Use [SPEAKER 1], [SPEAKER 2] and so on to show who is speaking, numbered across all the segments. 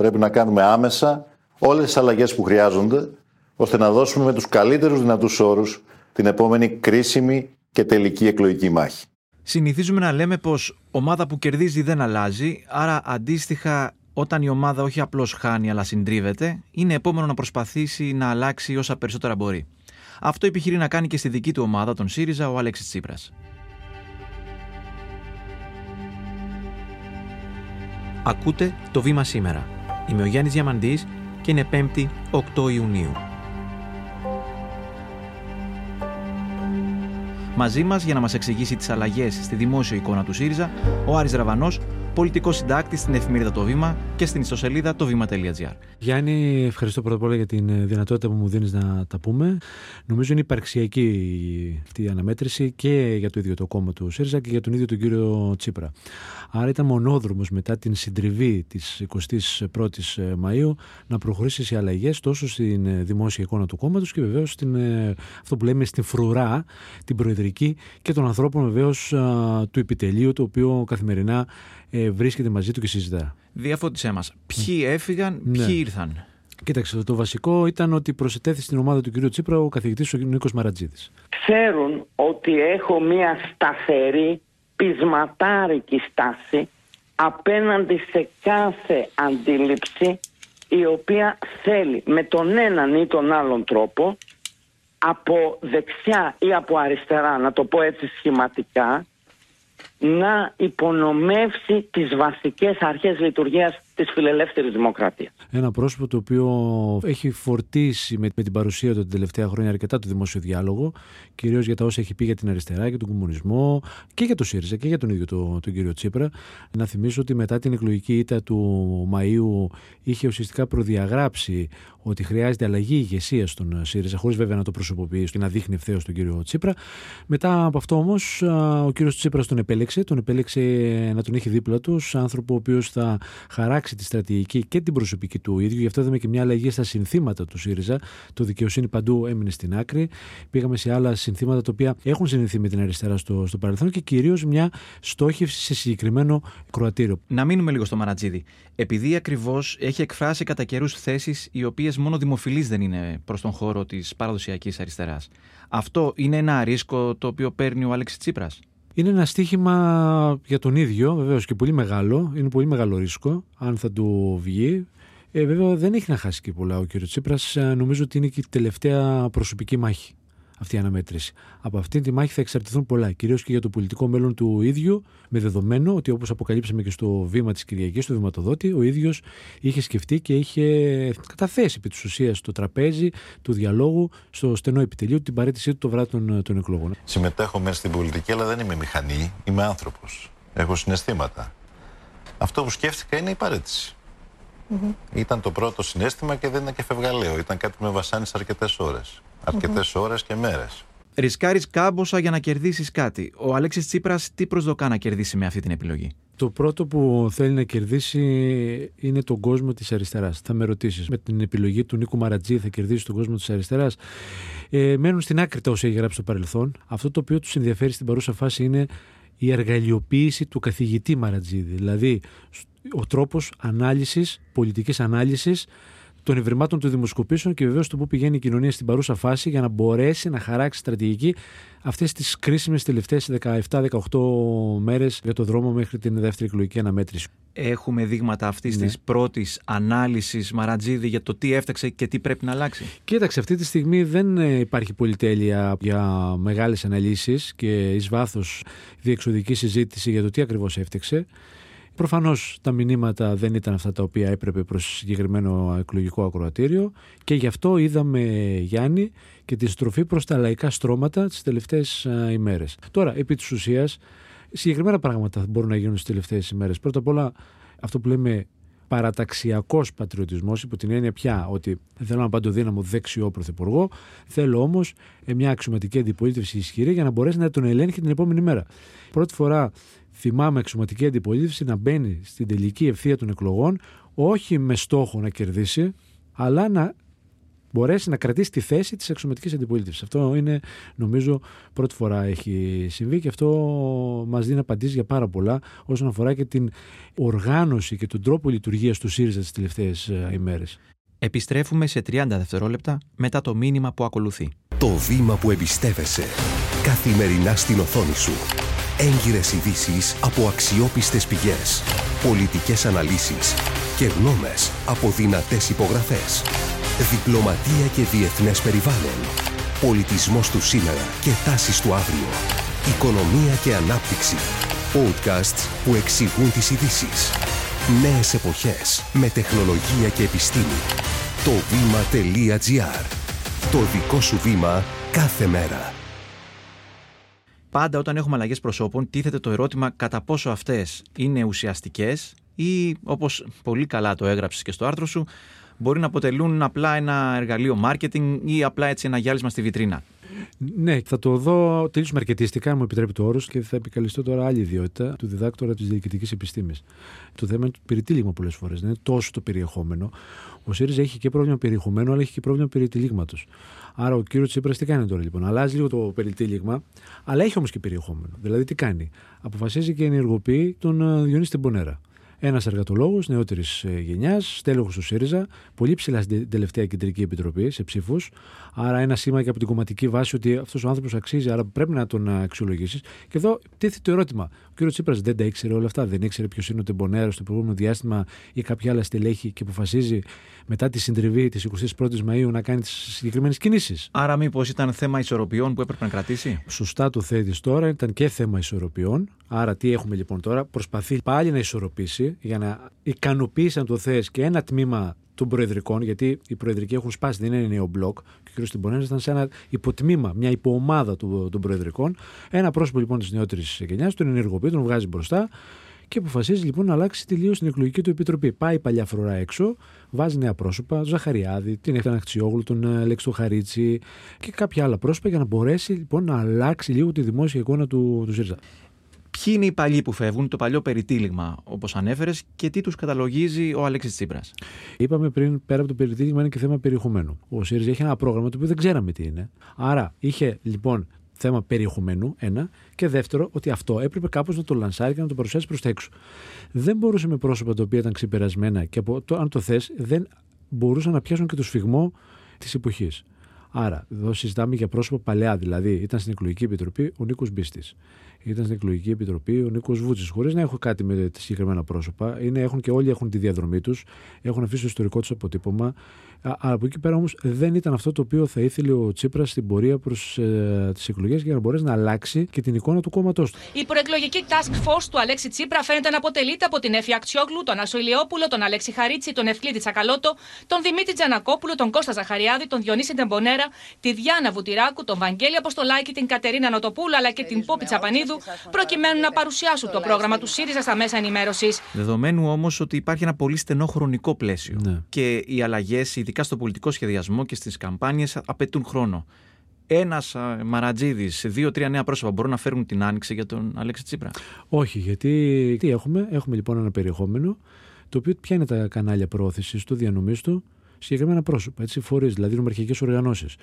[SPEAKER 1] Πρέπει να κάνουμε άμεσα όλες τις αλλαγές που χρειάζονται, ώστε να δώσουμε με τους καλύτερους δυνατούς όρους την επόμενη κρίσιμη και τελική εκλογική μάχη.
[SPEAKER 2] Συνηθίζουμε να λέμε πως ομάδα που κερδίζει δεν αλλάζει, άρα αντίστοιχα όταν η ομάδα όχι απλώς χάνει αλλά συντρίβεται, είναι επόμενο να προσπαθήσει να αλλάξει όσα περισσότερα μπορεί. Αυτό επιχειρεί να κάνει και στη δική του ομάδα, τον ΣΥΡΙΖΑ, ο Αλέξης Τσίπρας. Ακούτε το βήμα σήμερα. Είμαι ο Γιάννης Διαμαντής και είναι 5η 8 Ιουνίου. Μαζί μας για να μας εξηγήσει τις αλλαγές στη δημόσια εικόνα του ΣΥΡΙΖΑ, ο Άρης Ραβανός, πολιτικό συντάκτη στην εφημερίδα Το Βήμα και στην ιστοσελίδα το βήμα.gr.
[SPEAKER 3] Γιάννη, ευχαριστώ πρώτα απ' όλα για την ε, δυνατότητα που μου δίνεις να τα πούμε. Νομίζω είναι υπαρξιακή αυτή η αναμέτρηση και για το ίδιο το κόμμα του ΣΥΡΙΖΑ και για τον ίδιο τον κύριο Τσίπρα. Άρα ήταν μονόδρομος μετά την συντριβή της 21η ε, Μαου να προχωρήσει σε αλλαγές τόσο στην ε, δημόσια εικόνα του κόμματος και βεβαίως στην αυτό που λέμε στην φρουρά, την προεδρική και των ανθρώπων βεβαίως του επιτελείου, το οποίο καθημερινά ε, βρίσκεται μαζί του και συζητά.
[SPEAKER 2] Διαφώτισέ μας. Ποιοι έφυγαν, ποιοι ναι. ήρθαν;
[SPEAKER 3] Κοίταξε, το βασικό ήταν ότι προσετέθη στην ομάδα του κ. Τσίπρα ο καθηγητής ο Νίκος Μαρατζίδης.
[SPEAKER 4] Ξέρουν ότι έχω μια σταθερή πεισματάρικη στάση απέναντι σε κάθε αντίληψη η οποία θέλει με τον έναν ή τον άλλον τρόπο από δεξιά ή από αριστερά, να το πω έτσι σχηματικά, να υπονομεύσει τις βασικές αρχές λειτουργίας της φιλελεύθερης δημοκρατίας.
[SPEAKER 3] Ένα πρόσωπο το οποίο έχει φορτίσει με, με την παρουσία του την τελευταία χρόνια αρκετά το δημόσιο διάλογο, κυρίως για τα όσα έχει πει για την αριστερά, για τον κομμουνισμό και για το ΣΥΡΙΖΑ και για τον ίδιο τον, τον κύριο Τσίπρα. Να θυμίσω ότι μετά την εκλογική ήττα του Μαΐου είχε ουσιαστικά προδιαγράψει ότι χρειάζεται αλλαγή ηγεσία στον ΣΥΡΙΖΑ, χωρίς βέβαια να το προσωποποιεί και να δείχνει ευθέως τον κύριο Τσίπρα. Μετά από αυτό όμως, ο κύριος Τσίπρας τον επέλεξε, τον επέλεξε να τον έχει δίπλα τους, άνθρωπο ο οποίος θα χαράξει τη στρατηγική και την προσωπική του ίδιου. Γι' αυτό είδαμε και μια αλλαγή στα συνθήματα του ΣΥΡΙΖΑ. Το δικαιοσύνη παντού έμεινε στην άκρη. Πήγαμε σε άλλα συνθήματα τα οποία έχουν συνηθίσει με την αριστερά στο, στο παρελθόν και κυρίως μια στόχευση σε συγκεκριμένο κροατήριο.
[SPEAKER 2] Να μείνουμε λίγο στο Μαρατζίδι. Επειδή ακριβώς έχει εκφράσει κατά καιρούς θέσεις οι οποίες μόνο δημοφιλείς δεν είναι προς τον χώρο της παραδοσιακής αριστεράς. Αυτό είναι ένα ρίσκο το οποίο παίρνει ο Άλεξης Τσίπρας.
[SPEAKER 3] Είναι ένα στίχημα για τον ίδιο, βεβαίως και πολύ μεγάλο. Είναι πολύ μεγάλο ρίσκο, αν θα του βγει. Ε, βέβαια δεν έχει να χάσει και πολλά ο κ. Τσίπρας. Ε, νομίζω ότι είναι και η τελευταία προσωπική μάχη αυτή η αναμέτρηση. Από αυτή τη μάχη θα εξαρτηθούν πολλά, κυρίως και για το πολιτικό μέλλον του ίδιου, με δεδομένο ότι όπως αποκαλύψαμε και στο βήμα της Κυριακής, στο βηματοδότη, ο ίδιος είχε σκεφτεί και είχε καταθέσει επί της ουσίας στο τραπέζι του διαλόγου, στο στενό επιτελείο, την παρέτησή του το βράδυ των, των εκλογών.
[SPEAKER 1] Συμμετέχω μέσα στην πολιτική, αλλά δεν είμαι μηχανή, είμαι άνθρωπος. Έχω συναισθήματα. Αυτό που σκέφτηκα είναι η παρέτηση. Mm-hmm. Ήταν το πρώτο συνέστημα και δεν ήταν και φευγαλαίο. Ήταν κάτι που με βασάνισε αρκετές ώρες αρκετές mm-hmm. ώρες και μέρες.
[SPEAKER 2] Ρισκάρεις κάμποσα για να κερδίσεις κάτι. Ο Αλέξης Τσίπρας τι προσδοκά να κερδίσει με αυτή την επιλογή;
[SPEAKER 3] Το πρώτο που θέλει να κερδίσει είναι τον κόσμο της αριστεράς. Θα με ρωτήσεις, με την επιλογή του Νίκου Μαρατζή θα κερδίσει τον κόσμο της αριστεράς. Ε, μένουν στην άκρη τα όσα έχει γράψει στο παρελθόν. Αυτό το οποίο τους ενδιαφέρει στην παρούσα φάση είναι η εργαλειοποίηση του καθηγητή Μαρατζίδη. Δηλαδή, ο τρόπος ανάλυσης, πολιτικής ανάλυσης των ευρημάτων των δημοσκοπήσεων και βεβαίως το που πηγαίνει η κοινωνία στην παρούσα φάση για να μπορέσει να χαράξει στρατηγική αυτές τις κρίσιμες τελευταίες 17-18 μέρες για το δρόμο μέχρι την δεύτερη εκλογική αναμέτρηση.
[SPEAKER 2] Έχουμε δείγματα αυτής ναι. της πρώτης ανάλυσης Μαρατζίδη για το τι έφταξε και τι πρέπει να αλλάξει;
[SPEAKER 3] Κοίταξε, αυτή τη στιγμή δεν υπάρχει πολυτέλεια για μεγάλες αναλύσεις και εις βάθος διεξοδική συζήτηση για το τι ακριβώς έφταξε. Προφανώς τα μηνύματα δεν ήταν αυτά τα οποία έπρεπε προς συγκεκριμένο εκλογικό ακροατήριο και γι' αυτό είδαμε, Γιάννη, και τη στροφή προς τα λαϊκά στρώματα τις τελευταίες ημέρες. Τώρα, επί της ουσίας, συγκεκριμένα πράγματα μπορούν να γίνουν τι τελευταίες ημέρες. Πρώτα απ' όλα, αυτό που λέμε παραταξιακός πατριωτισμός, υπό την έννοια πια ότι δεν θέλω ένα παντοδύναμο δεξιό πρωθυπουργό, θέλω όμως μια αξιωματική αντιπολίτευση ισχυρή για να μπορέσει να τον ελέγχει την επόμενη μέρα. Πρώτη φορά θυμάμαι αξιωματική αντιπολίτευση να μπαίνει στην τελική ευθεία των εκλογών όχι με στόχο να κερδίσει, αλλά να μπορέσει να κρατήσει τη θέση της εξωματική αντιπολίτευσης. Αυτό είναι, νομίζω, πρώτη φορά έχει συμβεί και αυτό μας δίνει απαντήσεις για πάρα πολλά όσον αφορά και την οργάνωση και τον τρόπο λειτουργίας του ΣΥΡΙΖΑ τις τελευταίες ημέρες.
[SPEAKER 2] Επιστρέφουμε σε 30 δευτερόλεπτα μετά το μήνυμα που ακολουθεί.
[SPEAKER 5] Το βήμα που εμπιστεύεσαι. Καθημερινά στην οθόνη σου. Έγκυρες ειδήσεις από αξιόπιστες πηγές. Πολιτικές αναλύσεις και γνώμες από δυνατές υπογραφές. Διπλωματία και διεθνές περιβάλλον. Πολιτισμός του σήμερα και τάσεις του αύριο. Οικονομία και ανάπτυξη. Podcasts που εξηγούν τις ειδήσεις. Νέες εποχές με τεχνολογία και επιστήμη. Το βήμα.gr. Το δικό σου βήμα κάθε μέρα.
[SPEAKER 2] Πάντα όταν έχουμε αλλαγές προσώπων, τίθεται το ερώτημα κατά πόσο αυτές είναι ουσιαστικές ή, όπως πολύ καλά το έγραψες και στο άρθρο σου, μπορεί να αποτελούν απλά ένα εργαλείο marketing ή απλά έτσι ένα γυάλισμα στη βιτρίνα;
[SPEAKER 3] Ναι, θα το δω τελείω μαρκετιστικά, μου επιτρέπει το όρος, και θα επικαλεστώ τώρα άλλη ιδιότητα του διδάκτορα της διοικητικής επιστήμης. Το θέμα είναι το περιτύλιγμα πολλές φορές. Δεν είναι τόσο το περιεχόμενο. Ο ΣΥΡΙΖΑ έχει και πρόβλημα περιεχομένου, αλλά έχει και πρόβλημα περιτυλίγματο. Άρα ο κύριος Τσίπρας τι κάνει τώρα λοιπόν; Αλλάζει λίγο το περιτύλιγμα, αλλά έχει όμως και περιεχόμενο. Δηλαδή τι κάνει; Αποφασίζει και ενεργοποιεί τον ε, Διονύση Τεμπονέρα. Ένας εργατολόγος νεότερης ε, γενιάς, στέλεχος του ΣΥΡΙΖΑ, πολύ ψηλά στην τελευταία κεντρική επιτροπή σε ψήφους. Άρα, ένα σήμα και από την κομματική βάση ότι αυτός ο άνθρωπος αξίζει, άρα πρέπει να τον αξιολογήσεις. Και εδώ τίθεται το ερώτημα. Ο κ. Τσίπρας δεν τα ήξερε όλα αυτά. Δεν ήξερε ποιος είναι ο Τεμπονέρα στο προηγούμενο διάστημα ή κάποια άλλα στελέχη και αποφασίζει μετά τη συντριβή της 21η Μαου να κάνει τις συγκεκριμένες κινήσεις.
[SPEAKER 2] Άρα, μήπως ήταν θέμα ισορροπιών που έπρεπε να κρατήσει;
[SPEAKER 3] Σωστά το θέτεις τώρα. Ήταν και θέμα ισορροπιών. Άρα, τι έχουμε λοιπόν τώρα. Προσπαθεί πάλι να ισορροπήσει για να ικανοποιήσει, αν το θες, και ένα τμήμα των προεδρικών, γιατί οι προεδρικοί έχουν σπάσει, δεν είναι νέο μπλοκ. Και ο κ. Τιμπονέρα ήταν σε ένα υποτμήμα, μια υποομάδα του, των προεδρικών. Ένα πρόσωπο λοιπόν της νεότερης γενιάς, τον ενεργοποιεί, τον βγάζει μπροστά και αποφασίζει λοιπόν να αλλάξει τελείως την εκλογική του επιτροπή. Πάει παλιά φρουρά έξω, βάζει νέα πρόσωπα, τον Ζαχαριάδη, την Αχτσιόγλου, τον ε, Λέξη του Χαρίτσι και κάποια άλλα πρόσωπα για να μπορέσει λοιπόν να αλλάξει λίγο τη δημόσια εικόνα του, του ΣΥΡΙΖΑ.
[SPEAKER 2] Ποιοι είναι οι παλιοί που φεύγουν, το παλιό περιτύλιγμα όπως ανέφερες και τι τους καταλογίζει ο Αλέξης Τσίπρας;
[SPEAKER 3] Είπαμε πριν, πέρα από το περιτύλιγμα, είναι και θέμα περιεχομένου. Ο ΣΥΡΙΖΑ έχει ένα πρόγραμμα το οποίο δεν ξέραμε τι είναι. Άρα είχε λοιπόν θέμα περιεχομένου, ένα, και δεύτερο, ότι αυτό έπρεπε κάπως να το λανσάρει και να το παρουσιάσει προς τα έξω. Δεν μπορούσε με πρόσωπα τα οποία ήταν ξεπερασμένα και από το, αν το θες, δεν μπορούσαν να πιάσουν και το σφιγμό της εποχής. Άρα, εδώ συζητάμε για πρόσωπα παλαιά, δηλαδή ήταν στην εκλογική επιτροπή ο Νίκος Μπίστης ήταν στην εκλογική επιτροπή ο Νίκος Βούτσης. Χωρίς να έχω κάτι με τα συγκεκριμένα πρόσωπα. Είναι, έχουν και όλοι έχουν τη διαδρομή τους, έχουν αφήσει το ιστορικό τους αποτύπωμα. Αλλά από εκεί πέρα όμως δεν ήταν αυτό το οποίο θα ήθελε ο Τσίπρας στην πορεία προς ε, τις εκλογές για να μπορέσει να αλλάξει και την εικόνα του κόμματός του.
[SPEAKER 6] Η προεκλογική task force του Αλέξη Τσίπρα φαίνεται να αποτελείται από την Εφη Αξιόγλου, τον Άσο Ηλιόπουλο, τον Αλέξη Χαρίτσι, τον Ευκλήτη Τσακαλώτο, τον Δημήτρη Τζανακόπουλο, τον Κώστα Ζαχαριάδη, τον Διονύση Τεμπονέρα, τη Διάνα Βουτυράκου, τον Βαγγέλη Αποστολάκη, την Κατερίνα Νοτοπούλου αλλά και την Πόπη Τσαπανίδου, προκειμένου να παρουσιάσουν το πρόγραμμα του ΣΥΡΙΖΑ στα μέσα ενημέρωσης.
[SPEAKER 2] Δεδομένου όμως ότι υπάρχει ένα πολύ στενό χρονικό πλαίσιο
[SPEAKER 3] Ναι.
[SPEAKER 2] και οι αλλαγές, ειδικά στο πολιτικό σχεδιασμό και στις καμπάνιες, απαιτούν χρόνο. Ένας Μαρατζίδη, δύο-τρία νέα πρόσωπα μπορούν να φέρουν την άνοιξη για τον Αλέξη Τσίπρα;
[SPEAKER 3] Όχι, γιατί τι έχουμε, έχουμε λοιπόν ένα περιεχόμενο το οποίο ποια είναι τα κανάλια προώθησης του, διανομής του, συγκεκριμένα πρόσωπα, έτσι, φορείς, δηλαδή νομαρχικές οργανώσεις.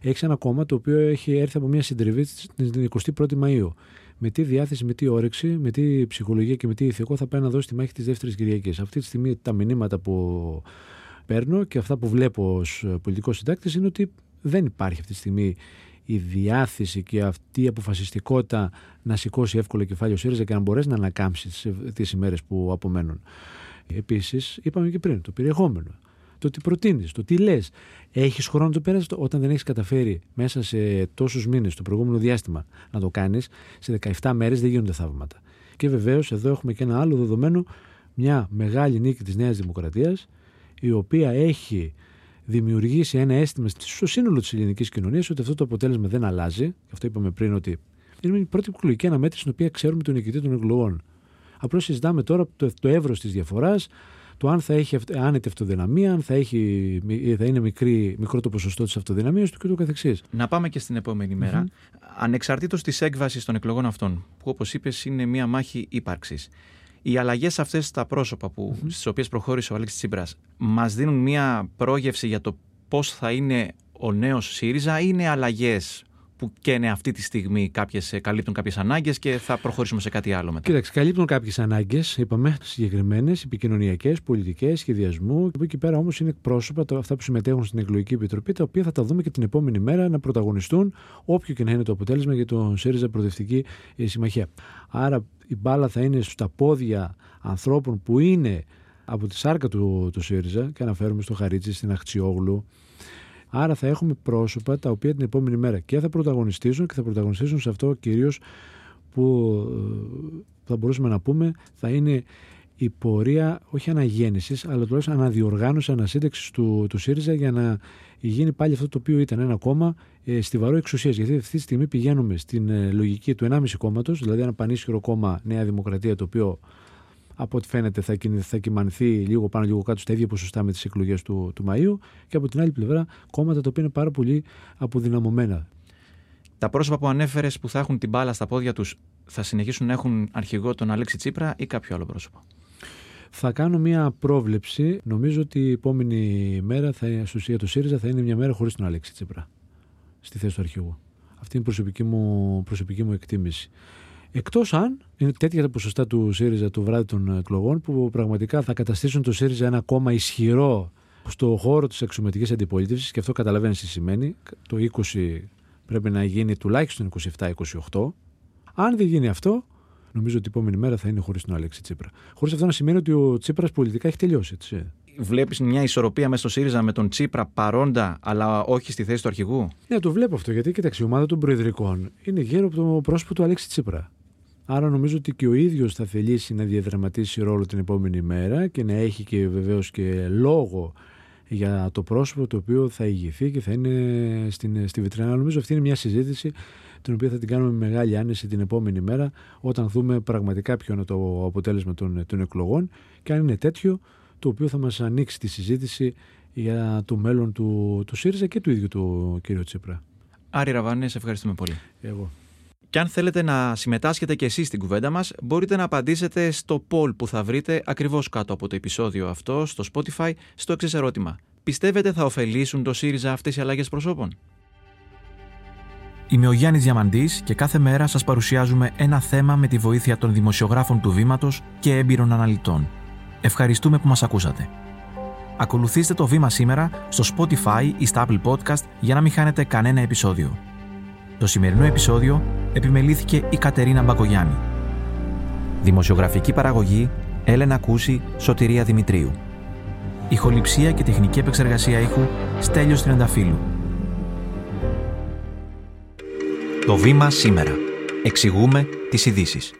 [SPEAKER 3] Έχεις ένα κόμμα το οποίο έχει έρθει από μια συντριβή την 21η Μαου. Με τι διάθεση, με τι όρεξη, με τι ψυχολογία και με τι ηθικό θα πάει να δώσει τη μάχη της δεύτερης Κυριακής. Αυτή τη στιγμή τα μηνύματα που παίρνω και αυτά που βλέπω ως πολιτικός συντάκτης είναι ότι δεν υπάρχει αυτή τη στιγμή η διάθεση και αυτή η αποφασιστικότητα να σηκώσει εύκολο κεφάλι ο ΣΥΡΙΖΑ και να μπορέσει να ανακάμψει τις ημέρες που απομένουν. Επίσης, είπαμε και πριν, το περιεχόμενο. Το τι προτείνεις, το τι λες. Έχεις χρόνο να το πέρασε όταν δεν έχεις καταφέρει μέσα σε τόσους μήνες, το προηγούμενο διάστημα, να το κάνεις. Σε 17 μέρες δεν γίνονται θαύματα. Και βεβαίως εδώ έχουμε και ένα άλλο δεδομένο, μια μεγάλη νίκη της Νέας Δημοκρατίας, η οποία έχει δημιουργήσει ένα αίσθημα στο σύνολο της ελληνικής κοινωνίας ότι αυτό το αποτέλεσμα δεν αλλάζει. Αυτό είπαμε πριν ότι είναι η πρώτη εκλογική αναμέτρηση στην οποία ξέρουμε τον νικητή των εκλογών. Απλώς συζητάμε τώρα το, το εύρος της διαφοράς, το αν θα έχει αυ- άνετη αυτοδυναμία, αν θα, έχει, θα είναι μικρή, μικρό το ποσοστό της αυτοδυναμίας του και το καθεξής.
[SPEAKER 2] Να πάμε και στην επόμενη μέρα. Ανεξαρτήτως της έκβασης των εκλογών αυτών, που όπως είπες είναι μια μάχη ύπαρξης. Οι αλλαγές αυτές στα πρόσωπα που, στις οποίες προχώρησε ο Αλέξης Τσίπρας μας δίνουν μια πρόγευση για το πώς θα είναι ο νέος ΣΥΡΙΖΑ ή είναι αλλαγές που καίνε αυτή τη στιγμή κάποιες, καλύπτουν κάποιες ανάγκες και θα προχωρήσουμε σε κάτι άλλο μετά.
[SPEAKER 3] Κοίταξε, καλύπτουν κάποιες ανάγκες, είπαμε, συγκεκριμένες, επικοινωνιακές, πολιτικές, σχεδιασμού. Από εκεί πέρα όμως είναι πρόσωπα, αυτά που συμμετέχουν στην εκλογική επιτροπή, τα οποία θα τα δούμε και την επόμενη μέρα να πρωταγωνιστούν, όποιο και να είναι το αποτέλεσμα για τον ΣΥΡΙΖΑ Προοδευτική Συμμαχία. Άρα η μπάλα θα είναι στα πόδια ανθρώπων που είναι από τη σάρκα του, του ΣΥΡΙΖΑ και αναφέρουμε στο Χαρίτσι, στην Αχτσιόγλου, Άρα θα έχουμε πρόσωπα τα οποία την επόμενη μέρα και θα πρωταγωνιστήσουν και θα πρωταγωνιστήσουν σε αυτό κυρίως που ε, θα μπορούσαμε να πούμε θα είναι η πορεία όχι αναγέννησης, αλλά τουλάχιστον αναδιοργάνωση, ανασύνταξη του, του ΣΥΡΙΖΑ για να γίνει πάλι αυτό το οποίο ήταν ένα κόμμα ε, στιβαρό εξουσίας. Γιατί αυτή τη στιγμή πηγαίνουμε στην ε, λογική του 1,5 κόμματος, δηλαδή ένα πανίσχυρο κόμμα Νέα Δημοκρατία, το οποίο από ό,τι φαίνεται θα, θα κυμανθεί λίγο πάνω λίγο κάτω στα ίδια ποσοστά με τις εκλογές του, του Μαΐου και από την άλλη πλευρά κόμματα τα οποία είναι πάρα πολύ αποδυναμωμένα.
[SPEAKER 2] Τα πρόσωπα που ανέφερες που θα έχουν την μπάλα στα πόδια τους θα συνεχίσουν να έχουν αρχηγό τον Αλέξη Τσίπρα ή κάποιο άλλο πρόσωπο;
[SPEAKER 3] Θα κάνω μια πρόβλεψη. Νομίζω ότι η επόμενη μέρα θα, για το ΣΥΡΙΖΑ θα είναι μια μέρα χωρίς τον Αλέξη Τσίπρα στη θέση του αρχηγού. Αυτή είναι η προσωπική μου, προσωπική μου εκτίμηση. Εκτός αν είναι τέτοια τα ποσοστά του ΣΥΡΙΖΑ του βράδυ των εκλογών που πραγματικά θα καταστήσουν το ΣΥΡΙΖΑ ένα κόμμα ισχυρό στο χώρο της εξωματικής αντιπολίτευσης και αυτό καταλαβαίνεις τι σημαίνει. Το 20 πρέπει να γίνει τουλάχιστον 27-28. Αν δεν γίνει αυτό, νομίζω ότι η επόμενη μέρα θα είναι χωρίς τον Αλέξη Τσίπρα. Χωρίς αυτό να σημαίνει ότι ο Τσίπρας πολιτικά έχει τελειώσει. Έτσι.
[SPEAKER 2] Βλέπεις μια ισορροπία μέσα στο ΣΥΡΙΖΑ με τον Τσίπρα παρόντα, αλλά όχι στη θέση του αρχηγού;
[SPEAKER 3] Ναι, το βλέπω αυτό. Γιατί κοιτάξτε, η ομάδα των Προεδρικών είναι γύρω από το πρόσωπο του Αλέξη Τσίπρα. Άρα νομίζω ότι και ο ίδιος θα θελήσει να διαδραματίσει ρόλο την επόμενη μέρα και να έχει και βεβαίως και λόγο για το πρόσωπο το οποίο θα ηγηθεί και θα είναι στην, στη βιτρίνα. Νομίζω αυτή είναι μια συζήτηση την οποία θα την κάνουμε με μεγάλη άνεση την επόμενη μέρα όταν δούμε πραγματικά ποιο είναι το αποτέλεσμα των, των εκλογών και αν είναι τέτοιο το οποίο θα μας ανοίξει τη συζήτηση για το μέλλον του, του ΣΥΡΙΖΑ και του ίδιου του κ. Τσίπρα.
[SPEAKER 2] Άρη Ραβάνη, σε ευχαριστούμε πολύ.
[SPEAKER 3] Εγώ.
[SPEAKER 2] Και αν θέλετε να συμμετάσχετε και εσείς στην κουβέντα μας, μπορείτε να απαντήσετε στο poll που θα βρείτε ακριβώς κάτω από το επεισόδιο αυτό στο Spotify στο εξής ερώτημα. Πιστεύετε θα ωφελήσουν το ΣΥΡΙΖΑ αυτές οι αλλαγές προσώπων; Είμαι ο Γιάννης Διαμαντής και κάθε μέρα σας παρουσιάζουμε ένα θέμα με τη βοήθεια των δημοσιογράφων του Βήματος και έμπειρων αναλυτών. Ευχαριστούμε που μας ακούσατε. Ακολουθήστε το Βήμα σήμερα στο Spotify ή στα Apple Podcast για να μην χάνετε κανένα επεισόδιο. Το σημερινό επεισόδιο επιμελήθηκε η Κατερίνα Μπακογιάννη. Δημοσιογραφική παραγωγή Έλενα Κούση, Σωτηρία Δημητρίου. Ηχοληψία και τεχνική επεξεργασία ήχου Στέλιος Τριανταφύλου. Το βήμα σήμερα. Εξηγούμε τις ειδήσεις.